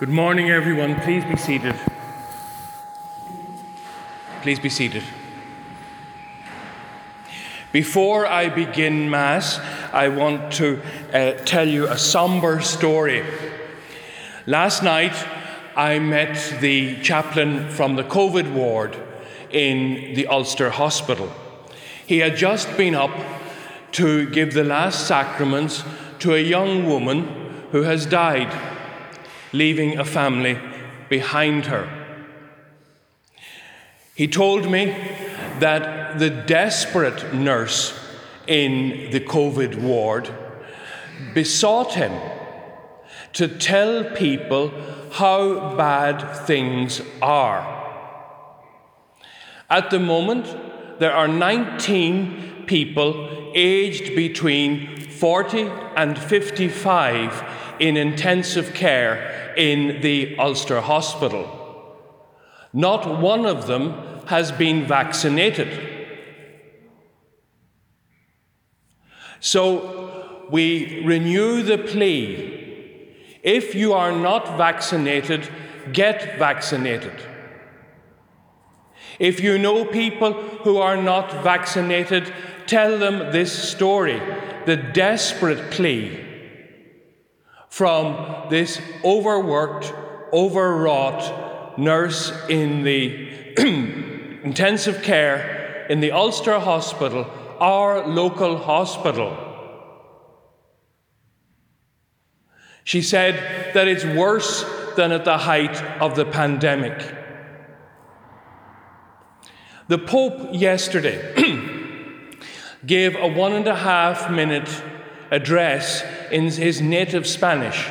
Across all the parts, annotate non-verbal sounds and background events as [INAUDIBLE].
Good morning, everyone. Please be seated. Please be seated. Before I begin Mass, I want to uh, tell you a somber story. Last night, I met the chaplain from the COVID ward in the Ulster Hospital. He had just been up to give the last sacraments to a young woman who has died, leaving a family behind her. He told me that the desperate nurse in the COVID ward besought him to tell people how bad things are. At the moment, there are 19 people aged between 40 and 55 in intensive care in the Ulster Hospital. Not one of them has been vaccinated. So we renew the plea if you are not vaccinated, get vaccinated. If you know people who are not vaccinated, tell them this story, the desperate plea from this overworked, overwrought nurse in the [CLEARS THROAT] intensive care in the Ulster Hospital, our local hospital. She said that it's worse than at the height of the pandemic. The Pope yesterday [CLEARS THROAT] gave a one and a half minute address in his native Spanish.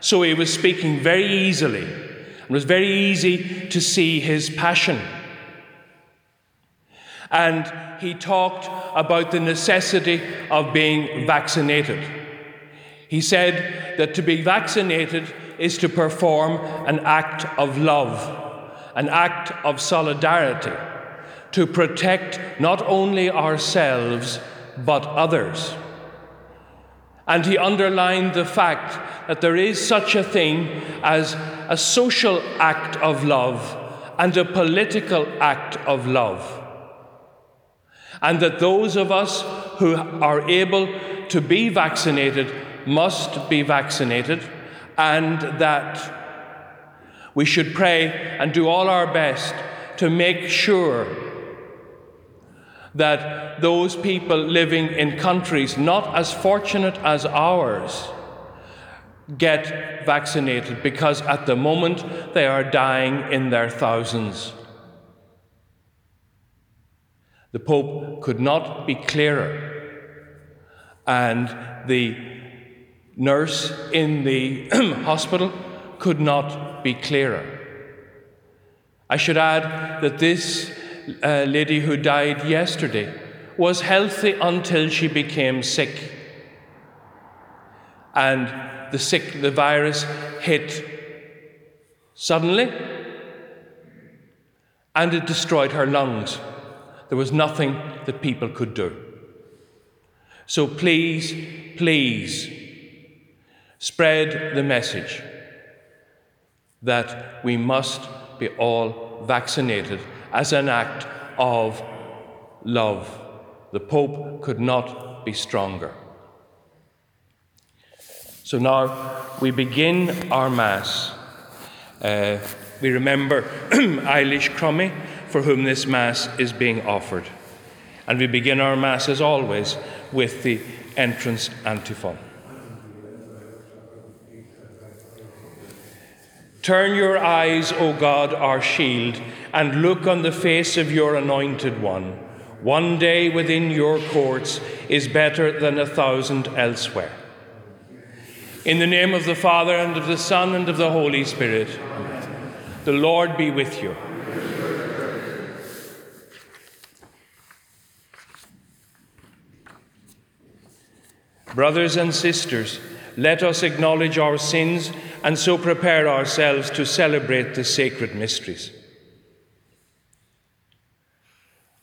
So he was speaking very easily. It was very easy to see his passion. And he talked about the necessity of being vaccinated. He said that to be vaccinated is to perform an act of love, an act of solidarity to protect not only ourselves, but others. And he underlined the fact that there is such a thing as a social act of love and a political act of love. And that those of us who are able to be vaccinated must be vaccinated, and that we should pray and do all our best to make sure that those people living in countries not as fortunate as ours get vaccinated because at the moment they are dying in their thousands. The Pope could not be clearer, and the nurse in the [CLEARS THROAT] hospital could not be clearer. I should add that this uh, lady who died yesterday was healthy until she became sick. And the sick, the virus hit suddenly and it destroyed her lungs. There was nothing that people could do. So please, please spread the message that we must be all vaccinated as an act of love. The Pope could not be stronger. So now we begin our Mass. Uh, we remember [CLEARS THROAT] Eilish Crummy, for whom this Mass is being offered. And we begin our Mass, as always, with the entrance antiphon. Turn your eyes, O God, our shield, and look on the face of your anointed one. One day within your courts is better than a thousand elsewhere. In the name of the Father, and of the Son, and of the Holy Spirit, the Lord be with you. Brothers and sisters, let us acknowledge our sins and so prepare ourselves to celebrate the sacred mysteries.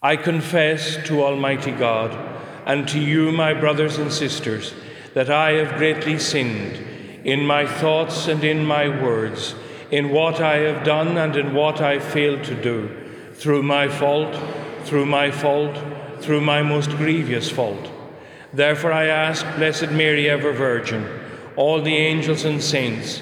I confess to Almighty God and to you, my brothers and sisters, that I have greatly sinned in my thoughts and in my words, in what I have done and in what I failed to do, through my fault, through my fault, through my most grievous fault. Therefore I ask, Blessed Mary, ever Virgin, all the angels and saints,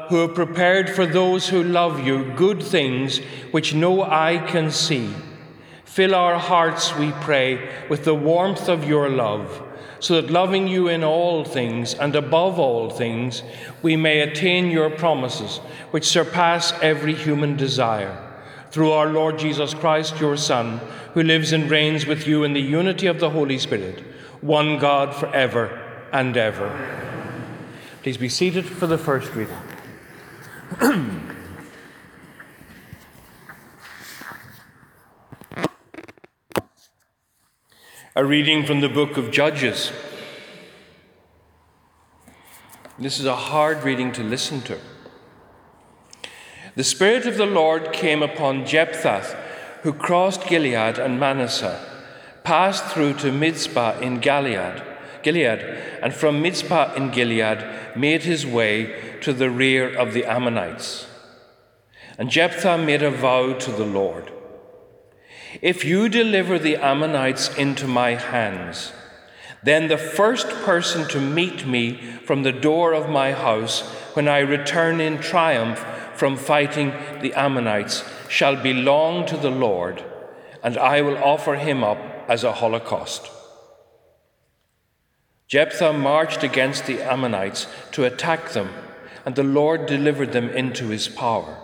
who have prepared for those who love you good things which no eye can see, fill our hearts, we pray, with the warmth of your love, so that loving you in all things and above all things, we may attain your promises, which surpass every human desire. Through our Lord Jesus Christ, your Son, who lives and reigns with you in the unity of the Holy Spirit, one God for ever and ever. Please be seated for the first reading. A reading from the book of Judges. This is a hard reading to listen to. The Spirit of the Lord came upon Jephthah, who crossed Gilead and Manasseh, passed through to Mizpah in Gilead Gilead, and from Mizpah in Gilead made his way to the rear of the Ammonites. And Jephthah made a vow to the Lord If you deliver the Ammonites into my hands, then the first person to meet me from the door of my house when I return in triumph from fighting the Ammonites shall belong to the Lord, and I will offer him up as a holocaust. Jephthah marched against the Ammonites to attack them, and the Lord delivered them into his power.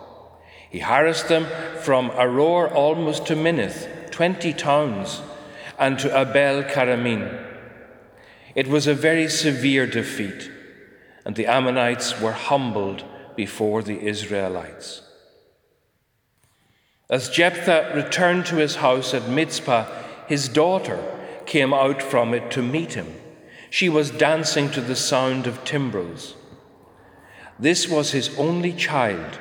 He harassed them from Aroer almost to Minnith, twenty towns, and to Abel Keramim. It was a very severe defeat, and the Ammonites were humbled before the Israelites. As Jephthah returned to his house at Mizpah, his daughter came out from it to meet him. She was dancing to the sound of timbrels. This was his only child.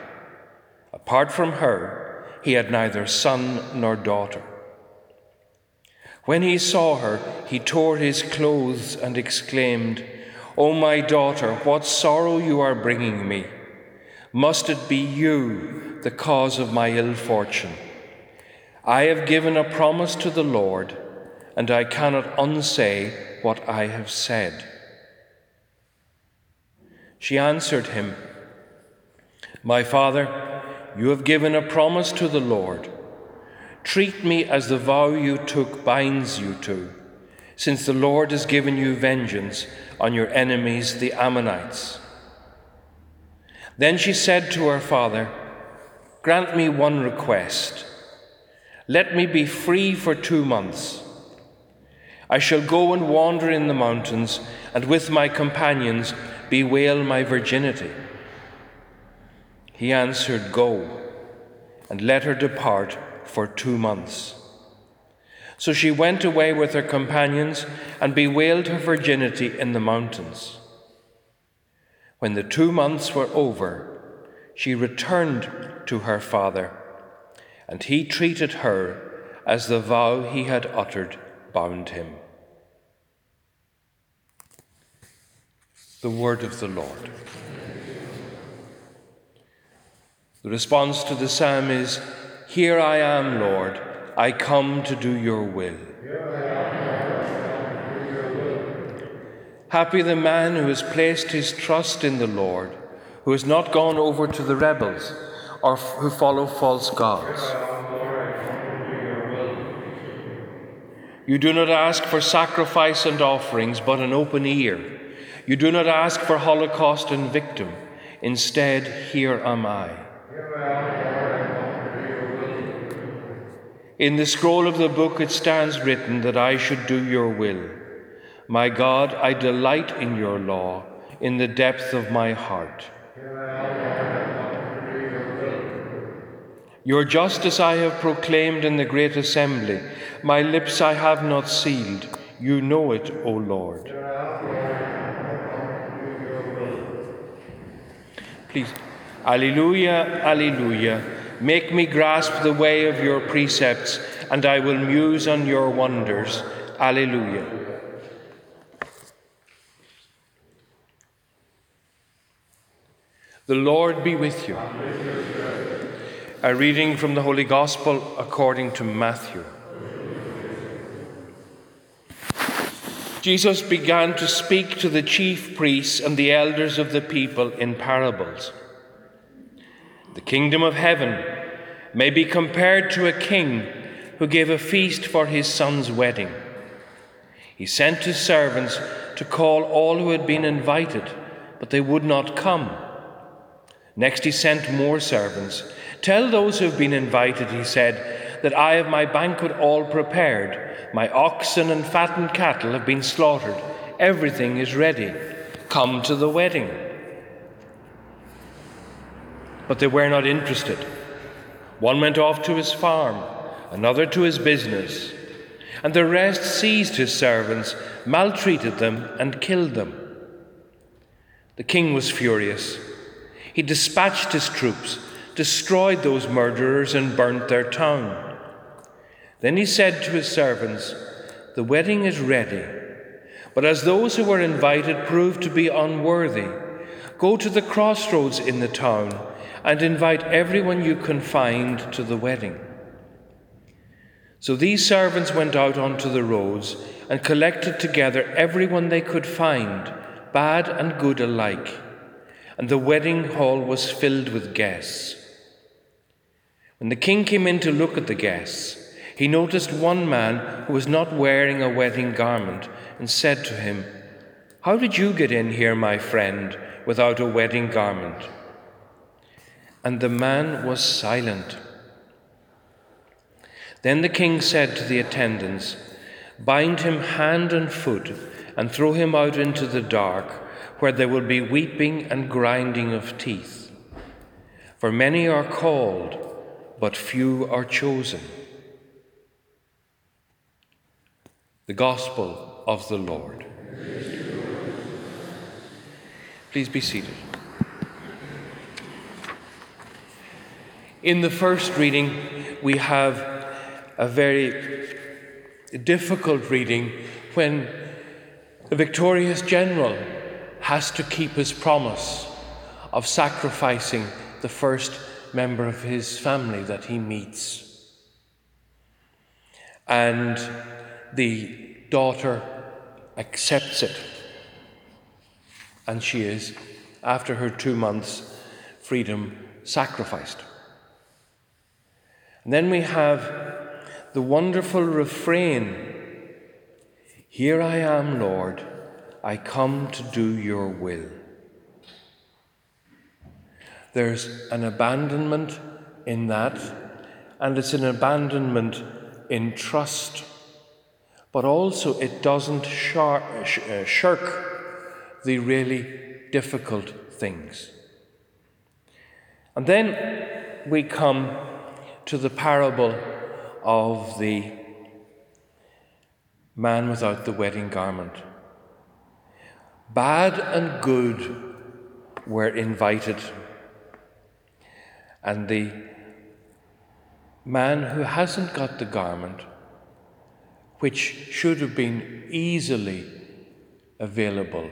Apart from her, he had neither son nor daughter. When he saw her, he tore his clothes and exclaimed, O my daughter, what sorrow you are bringing me! Must it be you, the cause of my ill fortune? I have given a promise to the Lord, and I cannot unsay what I have said. She answered him, My father, you have given a promise to the Lord. Treat me as the vow you took binds you to, since the Lord has given you vengeance on your enemies, the Ammonites. Then she said to her father, Grant me one request. Let me be free for two months I shall go and wander in the mountains, and with my companions bewail my virginity. He answered, Go, and let her depart for two months. So she went away with her companions and bewailed her virginity in the mountains. When the two months were over, she returned to her father, and he treated her as the vow he had uttered bound him. The word of the Lord. The response to the psalm is Here I am, Lord, I come to do your will. Happy the man who has placed his trust in the Lord, who has not gone over to the rebels or who follow false gods. You do not ask for sacrifice and offerings, but an open ear. You do not ask for holocaust and victim. Instead, here am I. In the scroll of the book it stands written that I should do your will. My God, I delight in your law in the depth of my heart. Your justice I have proclaimed in the great assembly. My lips I have not sealed. You know it, O Lord. Please. Alleluia, Alleluia. Make me grasp the way of your precepts, and I will muse on your wonders. Alleluia. The Lord be with you. A reading from the Holy Gospel according to Matthew. Jesus began to speak to the chief priests and the elders of the people in parables. The kingdom of heaven may be compared to a king who gave a feast for his son's wedding. He sent his servants to call all who had been invited, but they would not come. Next, he sent more servants Tell those who have been invited, he said, that I have my banquet all prepared. My oxen and fattened cattle have been slaughtered. Everything is ready. Come to the wedding. But they were not interested. One went off to his farm, another to his business, and the rest seized his servants, maltreated them, and killed them. The king was furious. He dispatched his troops destroyed those murderers and burnt their town. Then he said to his servants, The wedding is ready, but as those who were invited proved to be unworthy, go to the crossroads in the town and invite everyone you can find to the wedding. So these servants went out onto the roads and collected together everyone they could find, bad and good alike, and the wedding hall was filled with guests. When the king came in to look at the guests, he noticed one man who was not wearing a wedding garment and said to him, How did you get in here, my friend, without a wedding garment? And the man was silent. Then the king said to the attendants, Bind him hand and foot and throw him out into the dark, where there will be weeping and grinding of teeth. For many are called but few are chosen. The Gospel of the Lord. Please be seated. In the first reading, we have a very difficult reading when the victorious general has to keep his promise of sacrificing the first member of his family that he meets. And the daughter accepts it. And she is, after her two months' freedom, sacrificed. And then we have the wonderful refrain Here I am, Lord, I come to do your will. There's an abandonment in that, and it's an abandonment in trust. But also, it doesn't uh, shirk the really difficult things. And then we come to the parable of the man without the wedding garment. Bad and good were invited and the man who hasn't got the garment, which should have been easily available,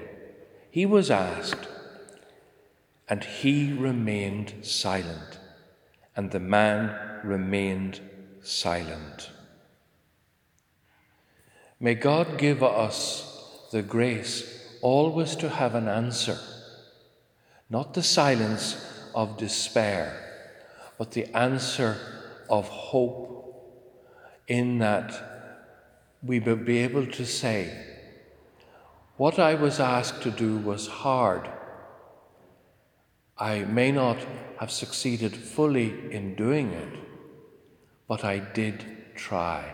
he was asked, and he remained silent. And the man remained silent. May God give us the grace always to have an answer, not the silence of despair but the answer of hope in that we will be able to say, What I was asked to do was hard. I may not have succeeded fully in doing it, but I did try.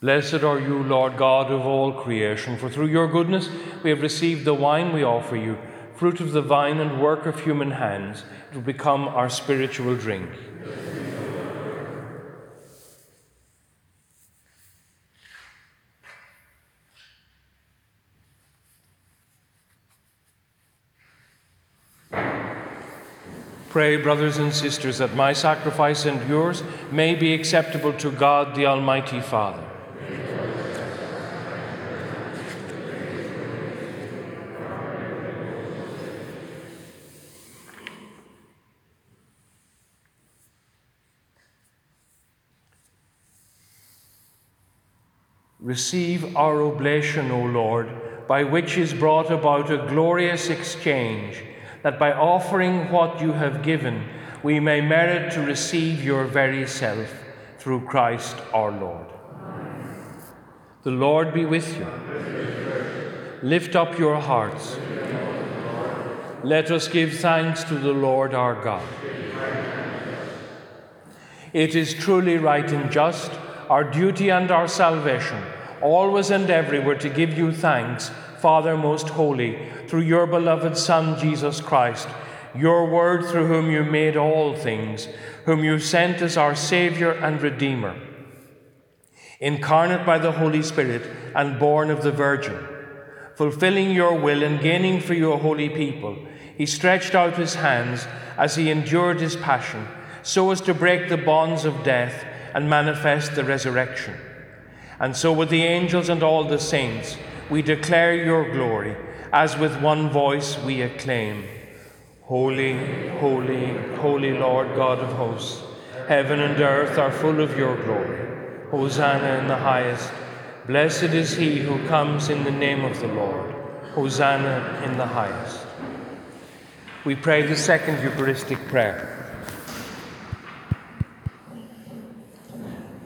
Blessed are you, Lord God of all creation, for through your goodness we have received the wine we offer you, fruit of the vine and work of human hands. It will become our spiritual drink. Pray, brothers and sisters, that my sacrifice and yours may be acceptable to God the Almighty Father. Receive our oblation, O Lord, by which is brought about a glorious exchange, that by offering what you have given, we may merit to receive your very self through Christ our Lord. The Lord be with you. Lift up your hearts. Let us give thanks to the Lord our God. It is truly right and just, our duty and our salvation always and everywhere to give you thanks, Father most holy, through your beloved Son, Jesus Christ, your word through whom you made all things, whom you sent as our Saviour and Redeemer, incarnate by the Holy Spirit and born of the Virgin. Fulfilling your will and gaining for you a holy people, he stretched out his hands as he endured his passion, so as to break the bonds of death and manifest the resurrection. And so, with the angels and all the saints, we declare your glory, as with one voice we acclaim Holy, holy, holy Lord God of hosts, heaven and earth are full of your glory. Hosanna in the highest. Blessed is he who comes in the name of the Lord. Hosanna in the highest. We pray the second Eucharistic prayer.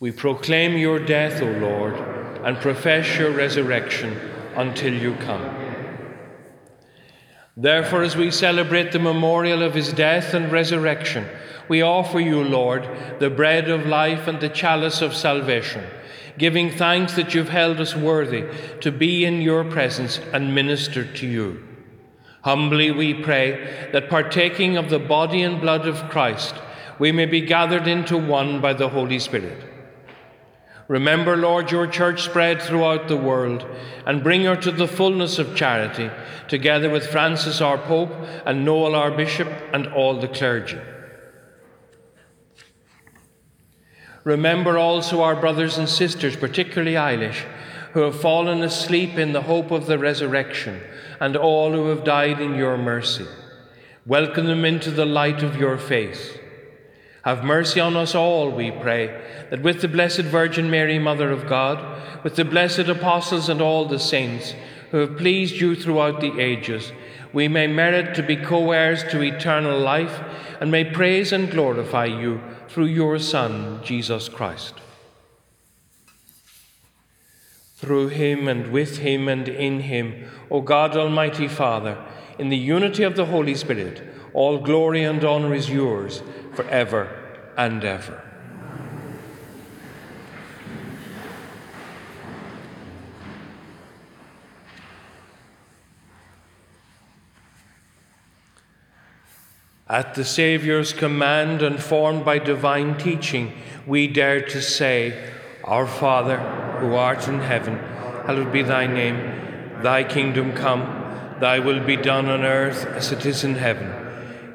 We proclaim your death, O Lord, and profess your resurrection until you come. Therefore, as we celebrate the memorial of his death and resurrection, we offer you, Lord, the bread of life and the chalice of salvation, giving thanks that you've held us worthy to be in your presence and minister to you. Humbly we pray that partaking of the body and blood of Christ, we may be gathered into one by the Holy Spirit. Remember, Lord, your church spread throughout the world and bring her to the fullness of charity, together with Francis our Pope and Noel our Bishop and all the clergy. Remember also our brothers and sisters, particularly Eilish, who have fallen asleep in the hope of the resurrection, and all who have died in your mercy. Welcome them into the light of your face. Have mercy on us all, we pray, that with the Blessed Virgin Mary, Mother of God, with the blessed apostles and all the saints who have pleased you throughout the ages, we may merit to be co heirs to eternal life and may praise and glorify you through your Son, Jesus Christ. Through him and with him and in him, O God Almighty Father, in the unity of the Holy Spirit, all glory and honor is yours forever and ever. At the Saviour's command and formed by divine teaching, we dare to say, Our Father, who art in heaven, hallowed be thy name. Thy kingdom come, thy will be done on earth as it is in heaven.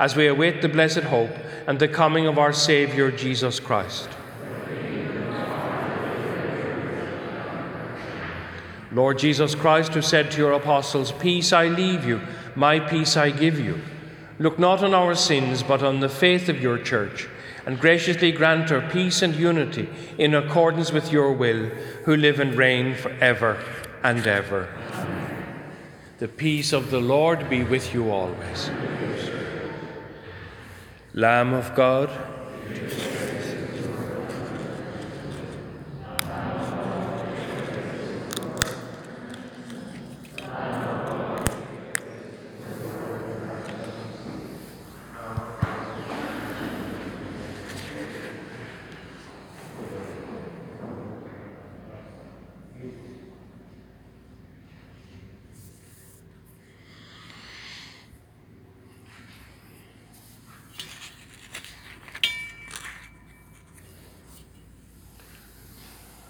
as we await the blessed hope and the coming of our Saviour Jesus Christ. Lord Jesus Christ, who said to your apostles, Peace I leave you, my peace I give you, look not on our sins, but on the faith of your church and graciously grant her peace and unity in accordance with your will, who live and reign for ever and ever. The peace of the Lord be with you always. Lamb of God,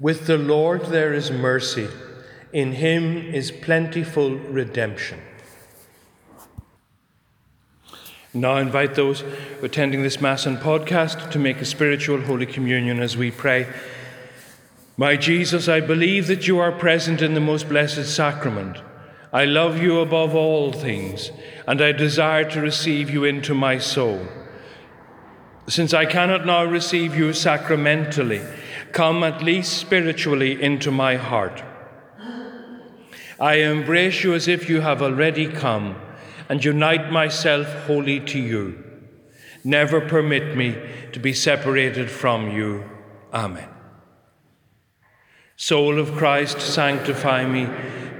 With the Lord there is mercy, in him is plentiful redemption. Now I invite those attending this Mass and podcast to make a spiritual Holy Communion as we pray. My Jesus, I believe that you are present in the most blessed sacrament. I love you above all things, and I desire to receive you into my soul. Since I cannot now receive you sacramentally, come at least spiritually into my heart. I embrace you as if you have already come and unite myself wholly to you. Never permit me to be separated from you. Amen. Soul of Christ, sanctify me.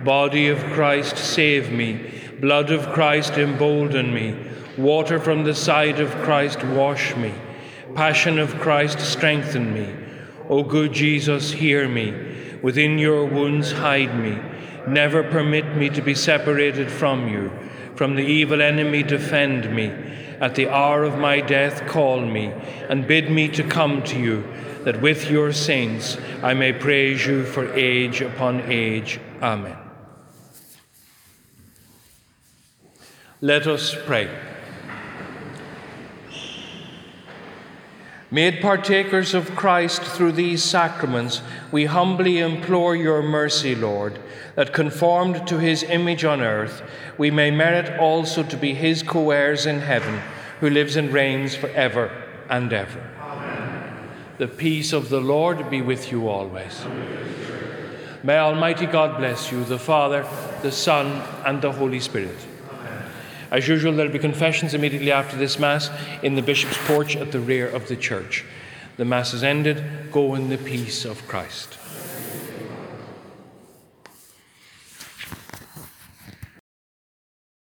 Body of Christ, save me. Blood of Christ, embolden me. Water from the side of Christ, wash me. Passion of Christ, strengthen me. O good Jesus, hear me. Within your wounds, hide me. Never permit me to be separated from you. From the evil enemy, defend me. At the hour of my death, call me and bid me to come to you, that with your saints I may praise you for age upon age. Amen. Let us pray. Made partakers of Christ through these sacraments, we humbly implore your mercy, Lord, that conformed to his image on earth, we may merit also to be his co heirs in heaven, who lives and reigns for ever and ever. Amen. The peace of the Lord be with you always. May Almighty God bless you, the Father, the Son, and the Holy Spirit. As usual, there'll be confessions immediately after this Mass in the Bishop's porch at the rear of the church. The Mass is ended. Go in the peace of Christ.